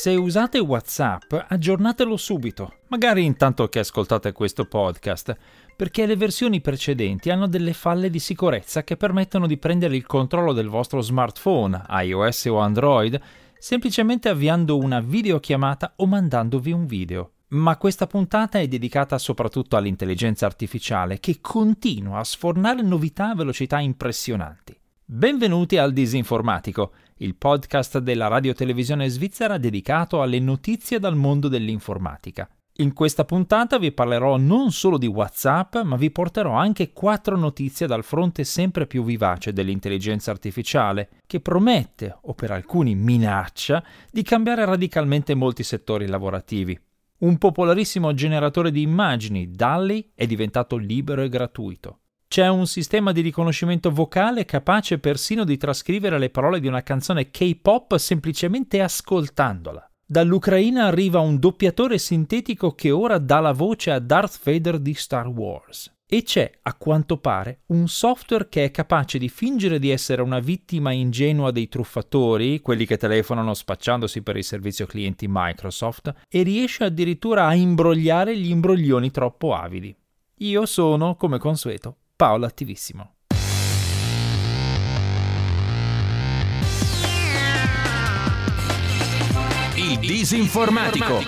Se usate WhatsApp, aggiornatelo subito, magari intanto che ascoltate questo podcast, perché le versioni precedenti hanno delle falle di sicurezza che permettono di prendere il controllo del vostro smartphone, iOS o Android, semplicemente avviando una videochiamata o mandandovi un video. Ma questa puntata è dedicata soprattutto all'intelligenza artificiale che continua a sfornare novità a velocità impressionanti. Benvenuti al Disinformatico, il podcast della radiotelevisione svizzera dedicato alle notizie dal mondo dell'informatica. In questa puntata vi parlerò non solo di WhatsApp, ma vi porterò anche quattro notizie dal fronte sempre più vivace dell'intelligenza artificiale, che promette, o per alcuni minaccia, di cambiare radicalmente molti settori lavorativi. Un popolarissimo generatore di immagini, DALL-E, è diventato libero e gratuito. C'è un sistema di riconoscimento vocale capace persino di trascrivere le parole di una canzone K-pop semplicemente ascoltandola. Dall'Ucraina arriva un doppiatore sintetico che ora dà la voce a Darth Vader di Star Wars. E c'è, a quanto pare, un software che è capace di fingere di essere una vittima ingenua dei truffatori, quelli che telefonano spacciandosi per il servizio clienti Microsoft, e riesce addirittura a imbrogliare gli imbroglioni troppo avidi. Io sono, come consueto, Paolo Attivissimo. Il disinformatico.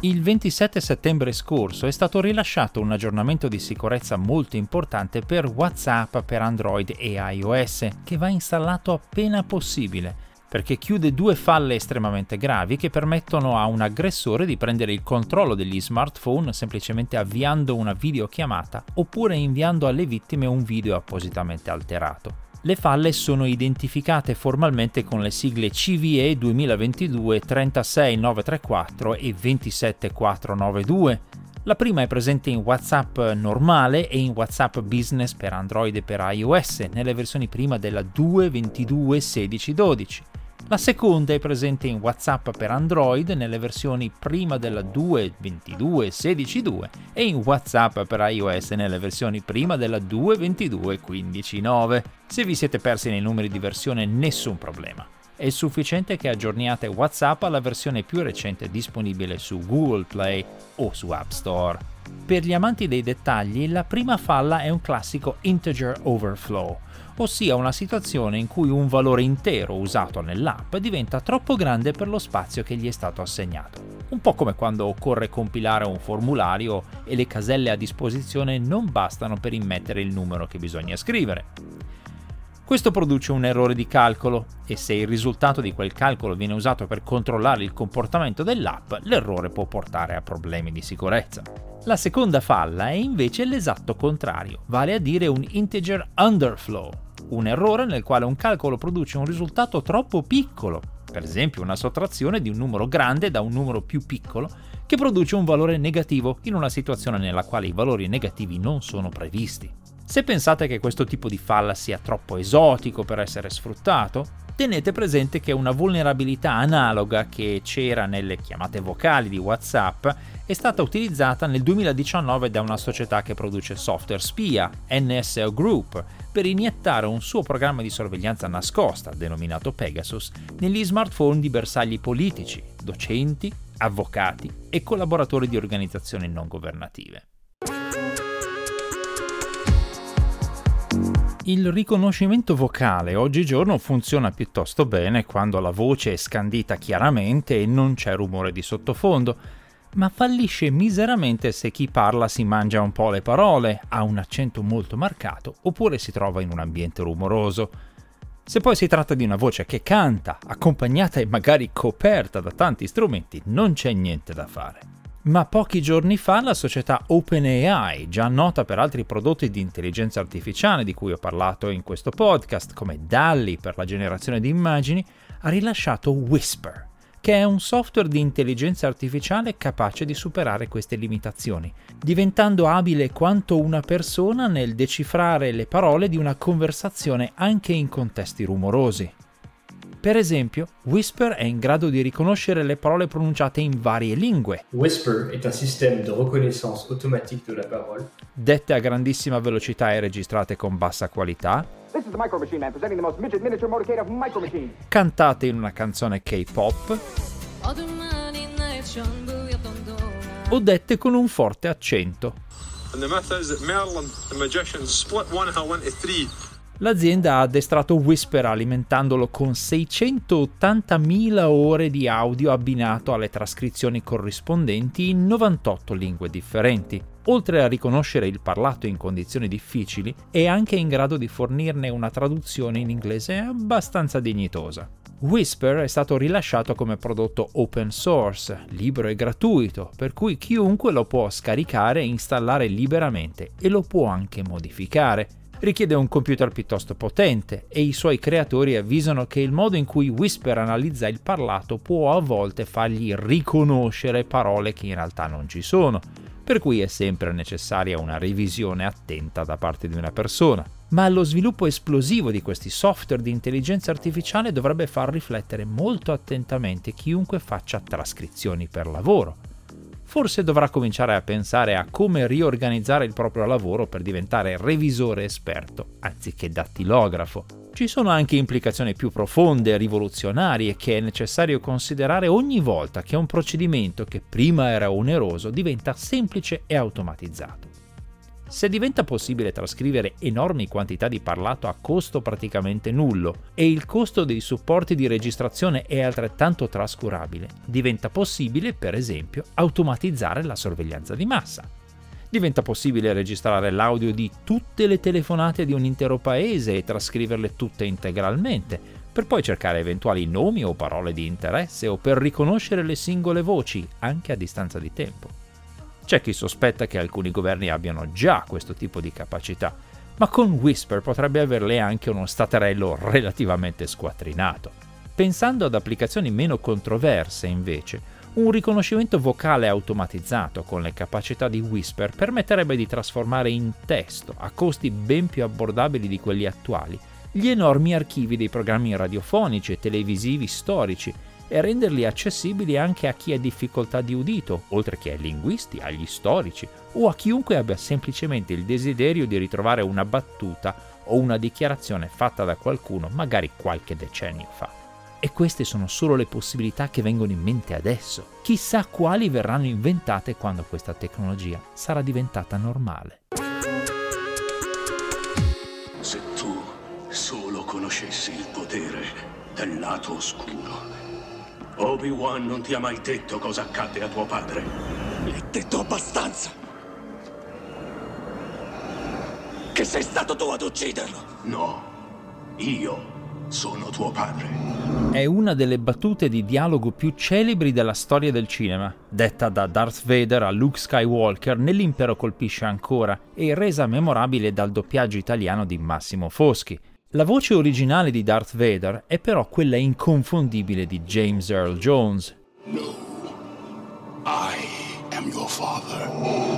Il 27 settembre scorso è stato rilasciato un aggiornamento di sicurezza molto importante per WhatsApp per Android e iOS, che va installato appena possibile perché chiude due falle estremamente gravi che permettono a un aggressore di prendere il controllo degli smartphone semplicemente avviando una videochiamata oppure inviando alle vittime un video appositamente alterato. Le falle sono identificate formalmente con le sigle CVE 2022 36934 e 27492. La prima è presente in WhatsApp normale e in WhatsApp Business per Android e per iOS, nelle versioni prima della 2.22.16.12. La seconda è presente in WhatsApp per Android nelle versioni prima della 2.22.16.2 e in WhatsApp per iOS nelle versioni prima della 2.22.15.9. Se vi siete persi nei numeri di versione nessun problema. È sufficiente che aggiorniate WhatsApp alla versione più recente disponibile su Google Play o su App Store. Per gli amanti dei dettagli, la prima falla è un classico integer overflow ossia una situazione in cui un valore intero usato nell'app diventa troppo grande per lo spazio che gli è stato assegnato. Un po' come quando occorre compilare un formulario e le caselle a disposizione non bastano per immettere il numero che bisogna scrivere. Questo produce un errore di calcolo e se il risultato di quel calcolo viene usato per controllare il comportamento dell'app, l'errore può portare a problemi di sicurezza. La seconda falla è invece l'esatto contrario, vale a dire un integer underflow, un errore nel quale un calcolo produce un risultato troppo piccolo, per esempio una sottrazione di un numero grande da un numero più piccolo, che produce un valore negativo in una situazione nella quale i valori negativi non sono previsti. Se pensate che questo tipo di falla sia troppo esotico per essere sfruttato, tenete presente che una vulnerabilità analoga che c'era nelle chiamate vocali di WhatsApp è stata utilizzata nel 2019 da una società che produce software spia, NSO Group, per iniettare un suo programma di sorveglianza nascosta, denominato Pegasus, negli smartphone di bersagli politici, docenti, avvocati e collaboratori di organizzazioni non governative. Il riconoscimento vocale oggigiorno funziona piuttosto bene quando la voce è scandita chiaramente e non c'è rumore di sottofondo, ma fallisce miseramente se chi parla si mangia un po' le parole, ha un accento molto marcato oppure si trova in un ambiente rumoroso. Se poi si tratta di una voce che canta, accompagnata e magari coperta da tanti strumenti, non c'è niente da fare. Ma pochi giorni fa la società OpenAI, già nota per altri prodotti di intelligenza artificiale di cui ho parlato in questo podcast, come DALI per la generazione di immagini, ha rilasciato Whisper, che è un software di intelligenza artificiale capace di superare queste limitazioni, diventando abile quanto una persona nel decifrare le parole di una conversazione anche in contesti rumorosi. Per esempio, Whisper è in grado di riconoscere le parole pronunciate in varie lingue. Whisper è un sistema di reconnaissance automatique della parola. Dette a grandissima velocità e registrate con bassa qualità. is the Micro Machine Man presenting the most midget miniature motorcade of Micro Machine. Cantate in una canzone K-pop o dette con un forte accento. And the myth is that Merlin, the magician, split one into three L'azienda ha addestrato Whisper alimentandolo con 680.000 ore di audio abbinato alle trascrizioni corrispondenti in 98 lingue differenti. Oltre a riconoscere il parlato in condizioni difficili, è anche in grado di fornirne una traduzione in inglese abbastanza dignitosa. Whisper è stato rilasciato come prodotto open source, libero e gratuito, per cui chiunque lo può scaricare e installare liberamente e lo può anche modificare richiede un computer piuttosto potente e i suoi creatori avvisano che il modo in cui Whisper analizza il parlato può a volte fargli riconoscere parole che in realtà non ci sono, per cui è sempre necessaria una revisione attenta da parte di una persona. Ma lo sviluppo esplosivo di questi software di intelligenza artificiale dovrebbe far riflettere molto attentamente chiunque faccia trascrizioni per lavoro forse dovrà cominciare a pensare a come riorganizzare il proprio lavoro per diventare revisore esperto, anziché dattilografo. Ci sono anche implicazioni più profonde e rivoluzionarie che è necessario considerare ogni volta che un procedimento che prima era oneroso diventa semplice e automatizzato. Se diventa possibile trascrivere enormi quantità di parlato a costo praticamente nullo e il costo dei supporti di registrazione è altrettanto trascurabile, diventa possibile, per esempio, automatizzare la sorveglianza di massa. Diventa possibile registrare l'audio di tutte le telefonate di un intero paese e trascriverle tutte integralmente, per poi cercare eventuali nomi o parole di interesse o per riconoscere le singole voci, anche a distanza di tempo. C'è chi sospetta che alcuni governi abbiano già questo tipo di capacità, ma con Whisper potrebbe averle anche uno staterello relativamente squattrinato. Pensando ad applicazioni meno controverse, invece, un riconoscimento vocale automatizzato con le capacità di Whisper permetterebbe di trasformare in testo, a costi ben più abbordabili di quelli attuali, gli enormi archivi dei programmi radiofonici e televisivi storici e renderli accessibili anche a chi ha difficoltà di udito, oltre che ai linguisti, agli storici o a chiunque abbia semplicemente il desiderio di ritrovare una battuta o una dichiarazione fatta da qualcuno magari qualche decennio fa. E queste sono solo le possibilità che vengono in mente adesso. Chissà quali verranno inventate quando questa tecnologia sarà diventata normale. Se tu solo conoscessi il potere del lato oscuro Obi-Wan non ti ha mai detto cosa accadde a tuo padre. Gli hai detto abbastanza. Che sei stato tu ad ucciderlo. No, io sono tuo padre. È una delle battute di dialogo più celebri della storia del cinema, detta da Darth Vader a Luke Skywalker nell'Impero colpisce ancora e resa memorabile dal doppiaggio italiano di Massimo Foschi, la voce originale di Darth Vader è però quella inconfondibile di James Earl Jones. No.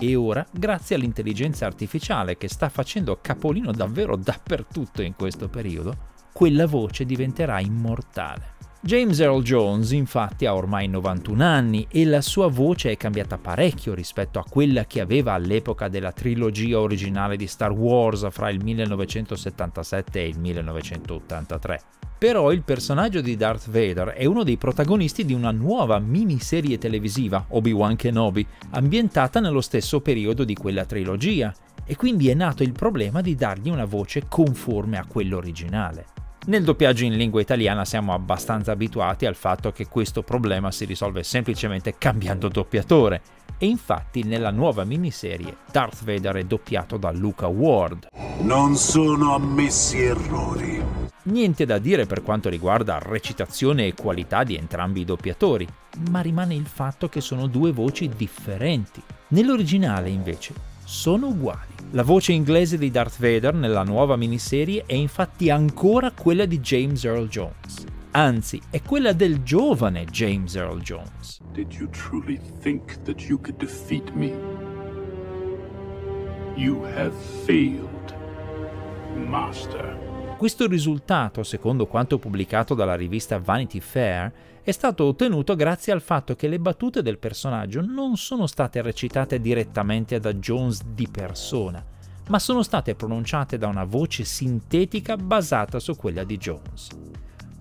E ora, grazie all'intelligenza artificiale che sta facendo capolino davvero dappertutto in questo periodo, quella voce diventerà immortale. James Earl Jones infatti ha ormai 91 anni e la sua voce è cambiata parecchio rispetto a quella che aveva all'epoca della trilogia originale di Star Wars fra il 1977 e il 1983. Però il personaggio di Darth Vader è uno dei protagonisti di una nuova miniserie televisiva, Obi-Wan Kenobi, ambientata nello stesso periodo di quella trilogia, e quindi è nato il problema di dargli una voce conforme a quello originale. Nel doppiaggio in lingua italiana siamo abbastanza abituati al fatto che questo problema si risolve semplicemente cambiando doppiatore. E infatti nella nuova miniserie Darth Vader è doppiato da Luca Ward. Non sono ammessi errori. Niente da dire per quanto riguarda recitazione e qualità di entrambi i doppiatori, ma rimane il fatto che sono due voci differenti. Nell'originale invece sono uguali. La voce inglese di Darth Vader nella nuova miniserie è infatti ancora quella di James Earl Jones. Anzi, è quella del giovane James Earl Jones. Did you truly think that you could defeat me? You have failed, master. Questo risultato, secondo quanto pubblicato dalla rivista Vanity Fair, è stato ottenuto grazie al fatto che le battute del personaggio non sono state recitate direttamente da Jones di persona, ma sono state pronunciate da una voce sintetica basata su quella di Jones.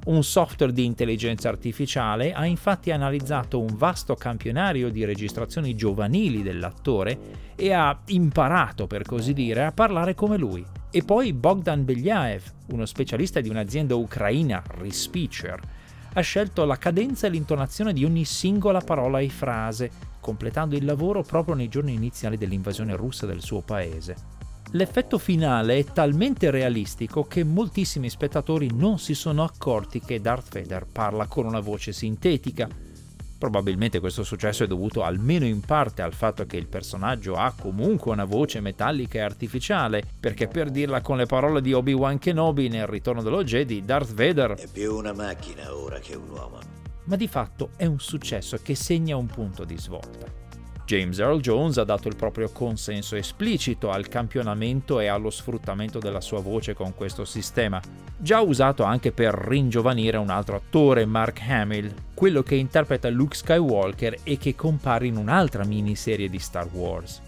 Un software di intelligenza artificiale ha infatti analizzato un vasto campionario di registrazioni giovanili dell'attore e ha imparato, per così dire, a parlare come lui. E poi Bogdan Belyaev, uno specialista di un'azienda ucraina, Respeecher, ha scelto la cadenza e l'intonazione di ogni singola parola e frase, completando il lavoro proprio nei giorni iniziali dell'invasione russa del suo paese. L'effetto finale è talmente realistico che moltissimi spettatori non si sono accorti che Darth Vader parla con una voce sintetica. Probabilmente questo successo è dovuto almeno in parte al fatto che il personaggio ha comunque una voce metallica e artificiale, perché per dirla con le parole di Obi-Wan Kenobi nel Ritorno dello Jedi, Darth Vader È più una macchina ora che un uomo. ma di fatto è un successo che segna un punto di svolta. James Earl Jones ha dato il proprio consenso esplicito al campionamento e allo sfruttamento della sua voce con questo sistema, già usato anche per ringiovanire un altro attore, Mark Hamill, quello che interpreta Luke Skywalker e che compare in un'altra miniserie di Star Wars.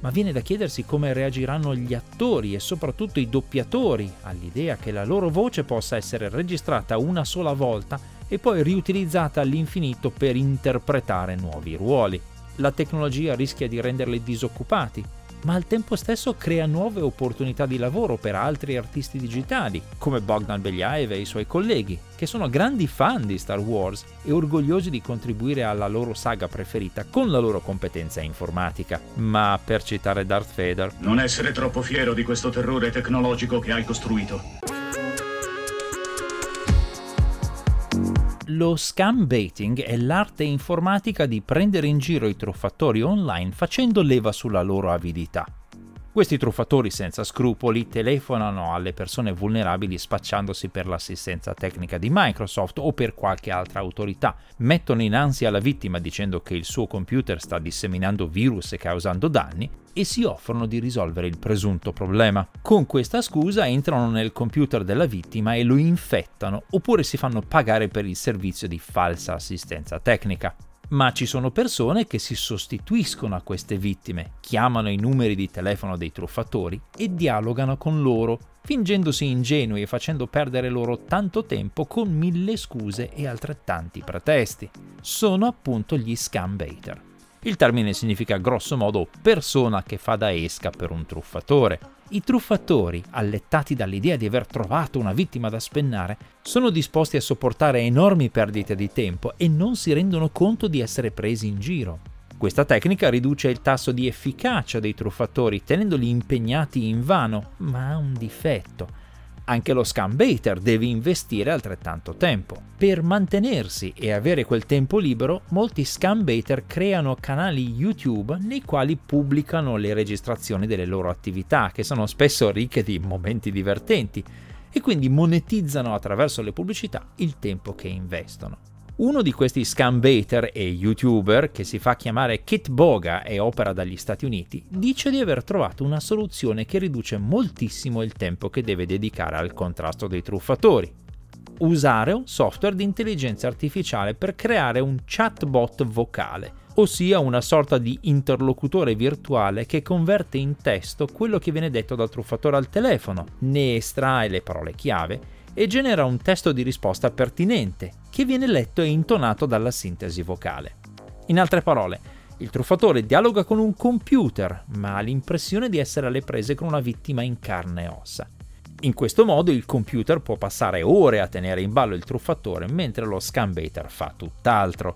Ma viene da chiedersi come reagiranno gli attori e soprattutto i doppiatori all'idea che la loro voce possa essere registrata una sola volta e poi riutilizzata all'infinito per interpretare nuovi ruoli la tecnologia rischia di renderli disoccupati, ma al tempo stesso crea nuove opportunità di lavoro per altri artisti digitali, come Bogdan Belyaev e i suoi colleghi, che sono grandi fan di Star Wars e orgogliosi di contribuire alla loro saga preferita con la loro competenza informatica. Ma per citare Darth Vader, Non essere troppo fiero di questo terrore tecnologico che hai costruito. Lo scam baiting è l'arte informatica di prendere in giro i truffatori online facendo leva sulla loro avidità. Questi truffatori senza scrupoli telefonano alle persone vulnerabili spacciandosi per l'assistenza tecnica di Microsoft o per qualche altra autorità, mettono in ansia la vittima dicendo che il suo computer sta disseminando virus e causando danni e si offrono di risolvere il presunto problema. Con questa scusa entrano nel computer della vittima e lo infettano oppure si fanno pagare per il servizio di falsa assistenza tecnica. Ma ci sono persone che si sostituiscono a queste vittime, chiamano i numeri di telefono dei truffatori e dialogano con loro, fingendosi ingenui e facendo perdere loro tanto tempo con mille scuse e altrettanti pretesti. Sono appunto gli scam baiter. Il termine significa grosso modo persona che fa da esca per un truffatore. I truffatori, allettati dall'idea di aver trovato una vittima da spennare, sono disposti a sopportare enormi perdite di tempo e non si rendono conto di essere presi in giro. Questa tecnica riduce il tasso di efficacia dei truffatori, tenendoli impegnati invano, ma ha un difetto anche lo scam baiter deve investire altrettanto tempo. Per mantenersi e avere quel tempo libero, molti scam baiter creano canali YouTube nei quali pubblicano le registrazioni delle loro attività, che sono spesso ricche di momenti divertenti, e quindi monetizzano attraverso le pubblicità il tempo che investono. Uno di questi scam baiter e youtuber, che si fa chiamare Kit Boga e opera dagli Stati Uniti, dice di aver trovato una soluzione che riduce moltissimo il tempo che deve dedicare al contrasto dei truffatori. Usare un software di intelligenza artificiale per creare un chatbot vocale, ossia una sorta di interlocutore virtuale che converte in testo quello che viene detto dal truffatore al telefono, ne estrae le parole chiave e genera un testo di risposta pertinente, che viene letto e intonato dalla sintesi vocale. In altre parole, il truffatore dialoga con un computer, ma ha l'impressione di essere alle prese con una vittima in carne e ossa. In questo modo il computer può passare ore a tenere in ballo il truffatore mentre lo scam baiter fa tutt'altro.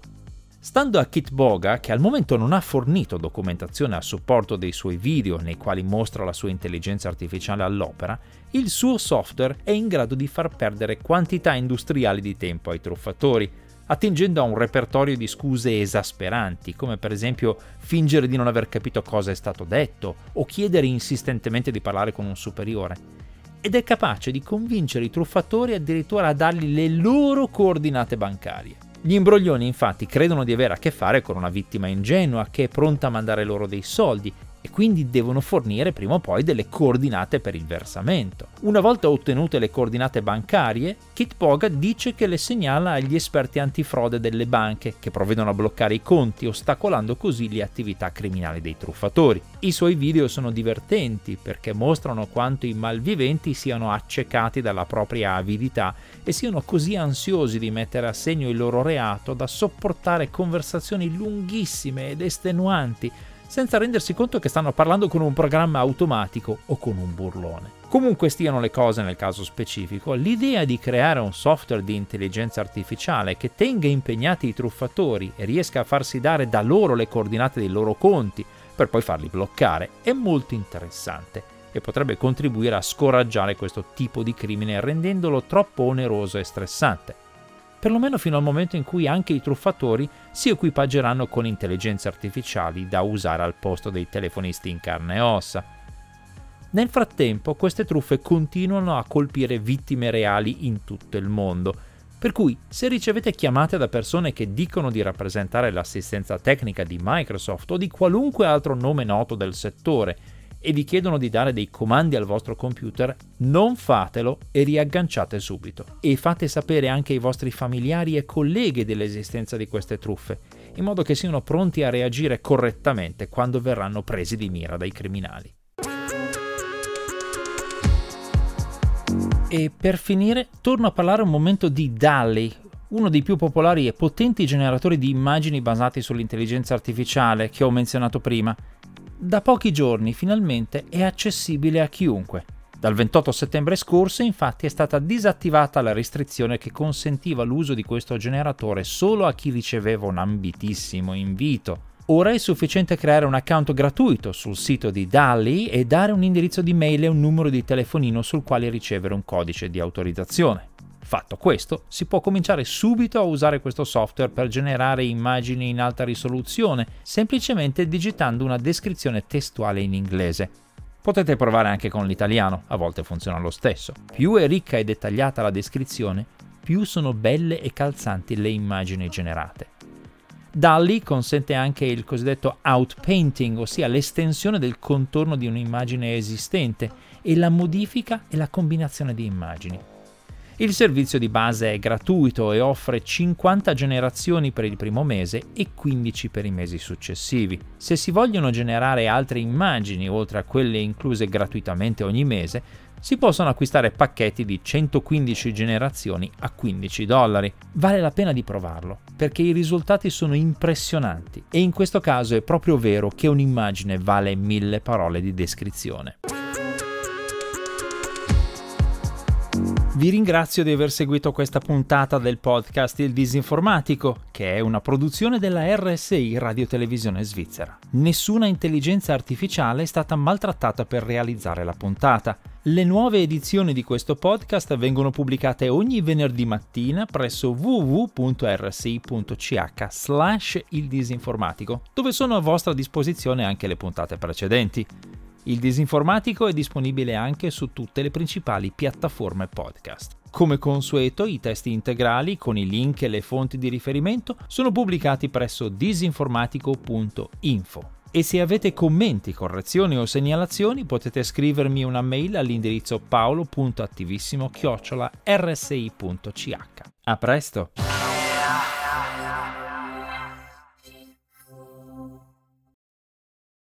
Stando a Kit Boga, che al momento non ha fornito documentazione a supporto dei suoi video nei quali mostra la sua intelligenza artificiale all'opera, il suo software è in grado di far perdere quantità industriali di tempo ai truffatori, attingendo a un repertorio di scuse esasperanti, come per esempio fingere di non aver capito cosa è stato detto o chiedere insistentemente di parlare con un superiore. Ed è capace di convincere i truffatori addirittura a dargli le loro coordinate bancarie. Gli imbroglioni infatti credono di avere a che fare con una vittima ingenua che è pronta a mandare loro dei soldi e quindi devono fornire prima o poi delle coordinate per il versamento. Una volta ottenute le coordinate bancarie, Kitboga dice che le segnala agli esperti antifrode delle banche che provvedono a bloccare i conti, ostacolando così le attività criminali dei truffatori. I suoi video sono divertenti perché mostrano quanto i malviventi siano accecati dalla propria avidità e siano così ansiosi di mettere a segno il loro reato da sopportare conversazioni lunghissime ed estenuanti senza rendersi conto che stanno parlando con un programma automatico o con un burlone. Comunque stiano le cose nel caso specifico, l'idea di creare un software di intelligenza artificiale che tenga impegnati i truffatori e riesca a farsi dare da loro le coordinate dei loro conti per poi farli bloccare è molto interessante e potrebbe contribuire a scoraggiare questo tipo di crimine rendendolo troppo oneroso e stressante perlomeno fino al momento in cui anche i truffatori si equipaggeranno con intelligenze artificiali da usare al posto dei telefonisti in carne e ossa. Nel frattempo queste truffe continuano a colpire vittime reali in tutto il mondo, per cui se ricevete chiamate da persone che dicono di rappresentare l'assistenza tecnica di Microsoft o di qualunque altro nome noto del settore e vi chiedono di dare dei comandi al vostro computer, non fatelo e riagganciate subito. E fate sapere anche ai vostri familiari e colleghi dell'esistenza di queste truffe, in modo che siano pronti a reagire correttamente quando verranno presi di mira dai criminali. E per finire, torno a parlare un momento di DALI, uno dei più popolari e potenti generatori di immagini basati sull'intelligenza artificiale che ho menzionato prima da pochi giorni finalmente è accessibile a chiunque. Dal 28 settembre scorso infatti è stata disattivata la restrizione che consentiva l'uso di questo generatore solo a chi riceveva un ambitissimo invito. Ora è sufficiente creare un account gratuito sul sito di DALI e dare un indirizzo di mail e un numero di telefonino sul quale ricevere un codice di autorizzazione. Fatto questo, si può cominciare subito a usare questo software per generare immagini in alta risoluzione, semplicemente digitando una descrizione testuale in inglese. Potete provare anche con l'italiano, a volte funziona lo stesso. Più è ricca e dettagliata la descrizione, più sono belle e calzanti le immagini generate. DALI consente anche il cosiddetto outpainting, ossia l'estensione del contorno di un'immagine esistente e la modifica e la combinazione di immagini. Il servizio di base è gratuito e offre 50 generazioni per il primo mese e 15 per i mesi successivi. Se si vogliono generare altre immagini oltre a quelle incluse gratuitamente ogni mese, si possono acquistare pacchetti di 115 generazioni a 15 dollari. Vale la pena di provarlo, perché i risultati sono impressionanti e in questo caso è proprio vero che un'immagine vale mille parole di descrizione. Vi ringrazio di aver seguito questa puntata del podcast Il Disinformatico, che è una produzione della RSI Radio Televisione Svizzera. Nessuna intelligenza artificiale è stata maltrattata per realizzare la puntata. Le nuove edizioni di questo podcast vengono pubblicate ogni venerdì mattina presso www.rsi.ch slash il disinformatico, dove sono a vostra disposizione anche le puntate precedenti. Il disinformatico è disponibile anche su tutte le principali piattaforme podcast. Come consueto, i testi integrali con i link e le fonti di riferimento sono pubblicati presso disinformatico.info. E se avete commenti, correzioni o segnalazioni potete scrivermi una mail all'indirizzo paolo.attivissimo-rsi.ch. A presto!